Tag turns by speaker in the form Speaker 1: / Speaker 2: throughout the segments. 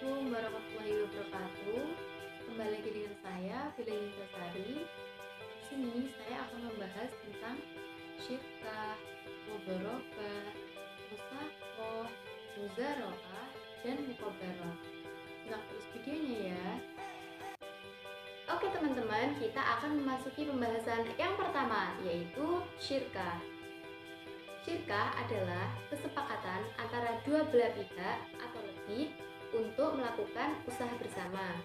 Speaker 1: Assalamualaikum warahmatullahi wabarakatuh. Kembali lagi dengan saya Fila Yuntasari. Di sini saya akan membahas tentang syitah, mudorobah, musako, muzaroah, dan mukobaroh. Nah, terus videonya ya. Oke teman-teman, kita akan memasuki pembahasan yang pertama yaitu shirka. Shirka adalah kesepakatan antara dua belah pihak atau lebih untuk melakukan usaha bersama.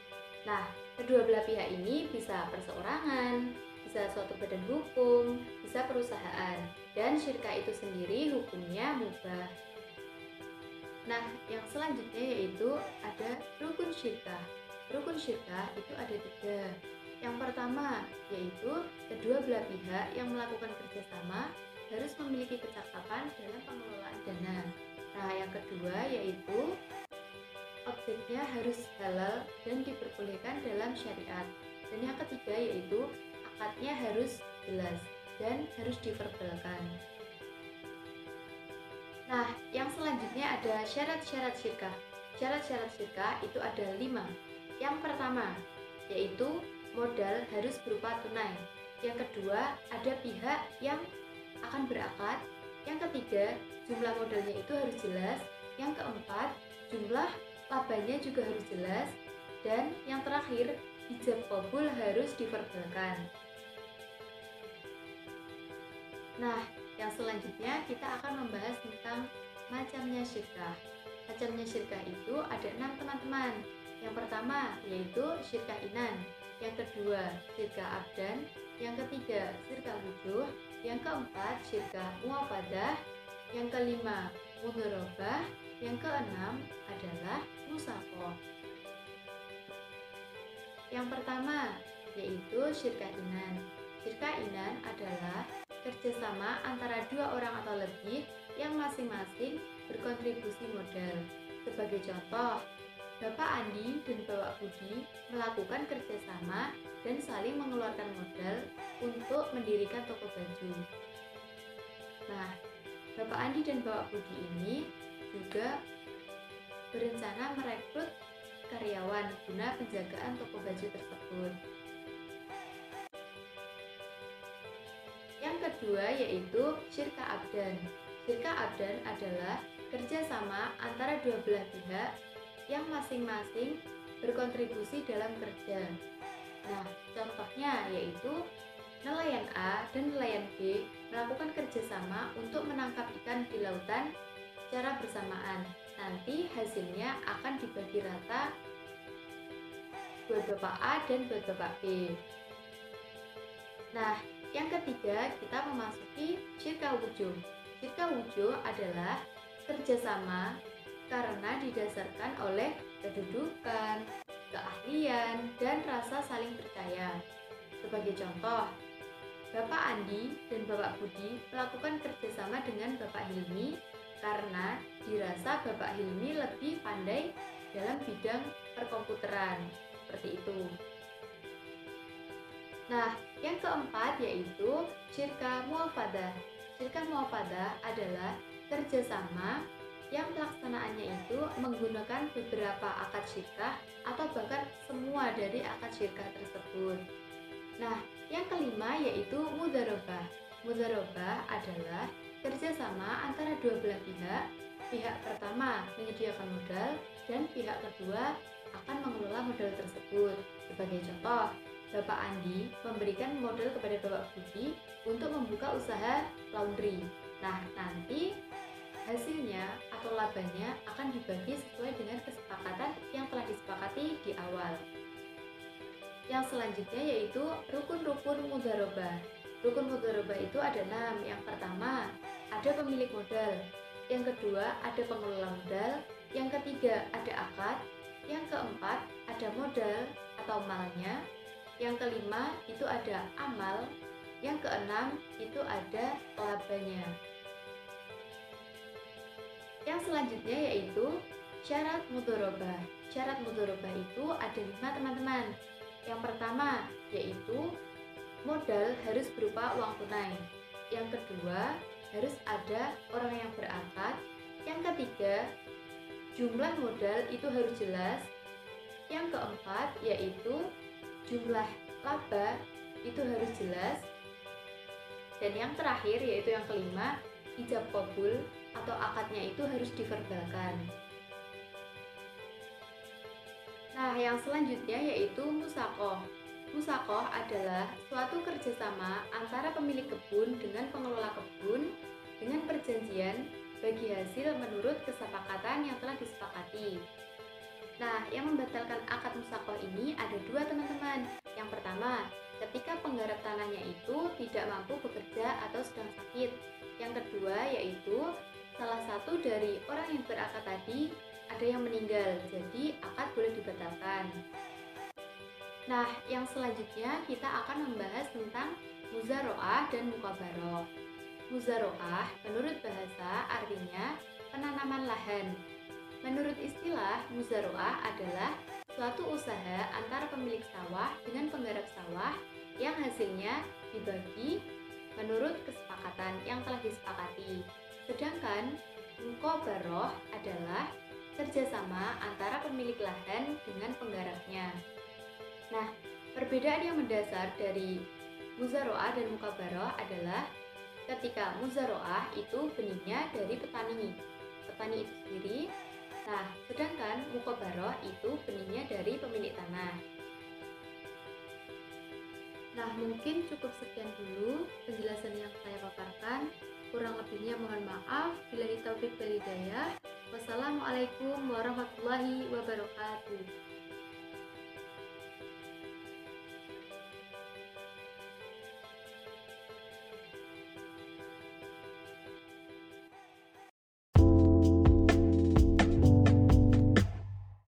Speaker 1: Nah, kedua belah pihak ini bisa perseorangan, bisa suatu badan hukum, bisa perusahaan, dan syirkah itu sendiri hukumnya mubah. Nah, yang selanjutnya yaitu ada rukun syirkah. Rukun syirkah itu ada tiga. Yang pertama yaitu kedua belah pihak yang melakukan kerjasama harus memiliki kecakapan dalam pengelolaan dana. Nah, yang kedua yaitu objeknya harus halal dan diperbolehkan dalam syariat. Dan yang ketiga yaitu akadnya harus jelas dan harus diperbolehkan. Nah, yang selanjutnya ada syarat-syarat syirkah. Syarat-syarat syirkah itu ada lima. Yang pertama, yaitu modal harus berupa tunai. Yang kedua, ada pihak yang akan berakad. Yang ketiga, jumlah modalnya itu harus jelas. Yang keempat, jumlah labanya juga harus jelas. Dan yang terakhir, ijab kabul harus diperbolehkan. Nah, yang selanjutnya kita akan membahas tentang macamnya syirkah. Macamnya syirkah itu ada enam teman-teman. Yang pertama yaitu syirkah inan, yang kedua syirkah abdan, yang ketiga syirkah wujuh, yang keempat syirkah muafadah, yang kelima mudorobah, yang keenam adalah musakoh. Yang pertama yaitu syirkah inan. Syirkah inan adalah kerjasama antara dua orang atau lebih yang masing-masing berkontribusi modal. Sebagai contoh, Bapak Andi dan Bapak Budi melakukan kerjasama dan saling mengeluarkan modal untuk mendirikan toko baju. Nah, Bapak Andi dan Bapak Budi ini juga berencana merekrut karyawan guna penjagaan toko baju tersebut. Yang kedua yaitu syirka abdan. Syirka abdan adalah kerjasama antara dua belah pihak yang masing-masing berkontribusi dalam kerja. Nah, contohnya yaitu nelayan A dan nelayan B melakukan kerjasama untuk menangkap ikan di lautan secara bersamaan. Nanti hasilnya akan dibagi rata buat Bapak A dan buat Bapak B. Nah, yang ketiga kita memasuki syirka wujud. Syirka wujud adalah kerjasama karena didasarkan oleh kedudukan, keahlian, dan rasa saling percaya. Sebagai contoh, Bapak Andi dan Bapak Budi melakukan kerjasama dengan Bapak Hilmi karena dirasa Bapak Hilmi lebih pandai dalam bidang perkomputeran. Seperti itu. Nah, yang keempat yaitu syirka muafadah. Syirka muafadah adalah kerjasama yang pelaksanaannya itu menggunakan beberapa akad syirkah atau bahkan semua dari akad syirkah tersebut. Nah, yang kelima yaitu mudarobah. Mudarobah adalah kerjasama antara dua belah pihak. Pihak pertama menyediakan modal dan pihak kedua akan mengelola modal tersebut. Sebagai contoh, Bapak Andi memberikan modal kepada Bapak Budi untuk membuka usaha laundry. Nah, nanti hasilnya atau labanya akan dibagi sesuai dengan kesepakatan yang telah disepakati di awal. Yang selanjutnya yaitu rukun-rukun mudarobah. Rukun mudarobah itu ada enam. Yang pertama, ada pemilik modal. Yang kedua, ada pengelola modal. Yang ketiga, ada akad. Yang keempat, ada modal atau malnya. Yang kelima, itu ada amal. Yang keenam, itu ada labanya. Yang selanjutnya yaitu syarat mudorobah. Syarat mudorobah itu ada lima teman-teman. Yang pertama yaitu modal harus berupa uang tunai. Yang kedua harus ada orang yang berakad. Yang ketiga jumlah modal itu harus jelas. Yang keempat yaitu jumlah laba itu harus jelas. Dan yang terakhir yaitu yang kelima, ijab kabul atau akadnya itu harus diverbalkan. Nah, yang selanjutnya yaitu musakoh. Musakoh adalah suatu kerjasama antara pemilik kebun dengan pengelola kebun dengan perjanjian bagi hasil menurut kesepakatan yang telah disepakati. Nah, yang membatalkan akad musakoh ini ada dua teman-teman. Yang pertama, ketika penggarap tanahnya itu tidak mampu bekerja atau sedang sakit. Yang kedua yaitu salah satu dari orang yang berakad tadi ada yang meninggal, jadi akad boleh dibatalkan. Nah, yang selanjutnya kita akan membahas tentang muzaroah dan mukabaroh. Muzaroah menurut bahasa artinya penanaman lahan. Menurut istilah, muzaroah adalah suatu usaha antara pemilik sawah dengan penggarap sawah yang hasilnya dibagi menurut kesepakatan yang telah disepakati. Sedangkan mukabaroh adalah kerjasama antara pemilik lahan dengan penggarapnya. Nah, perbedaan yang mendasar dari muzaroah dan mukabaroh adalah ketika muzaroah itu benihnya dari petani, petani itu sendiri. Nah, sedangkan mukabaroh itu benihnya dari pemilik tanah. Nah, mungkin cukup sekian dulu penjelasan yang saya paparkan. Kurang lebihnya mohon maaf. Bila taufik wal Wassalamualaikum warahmatullahi wabarakatuh.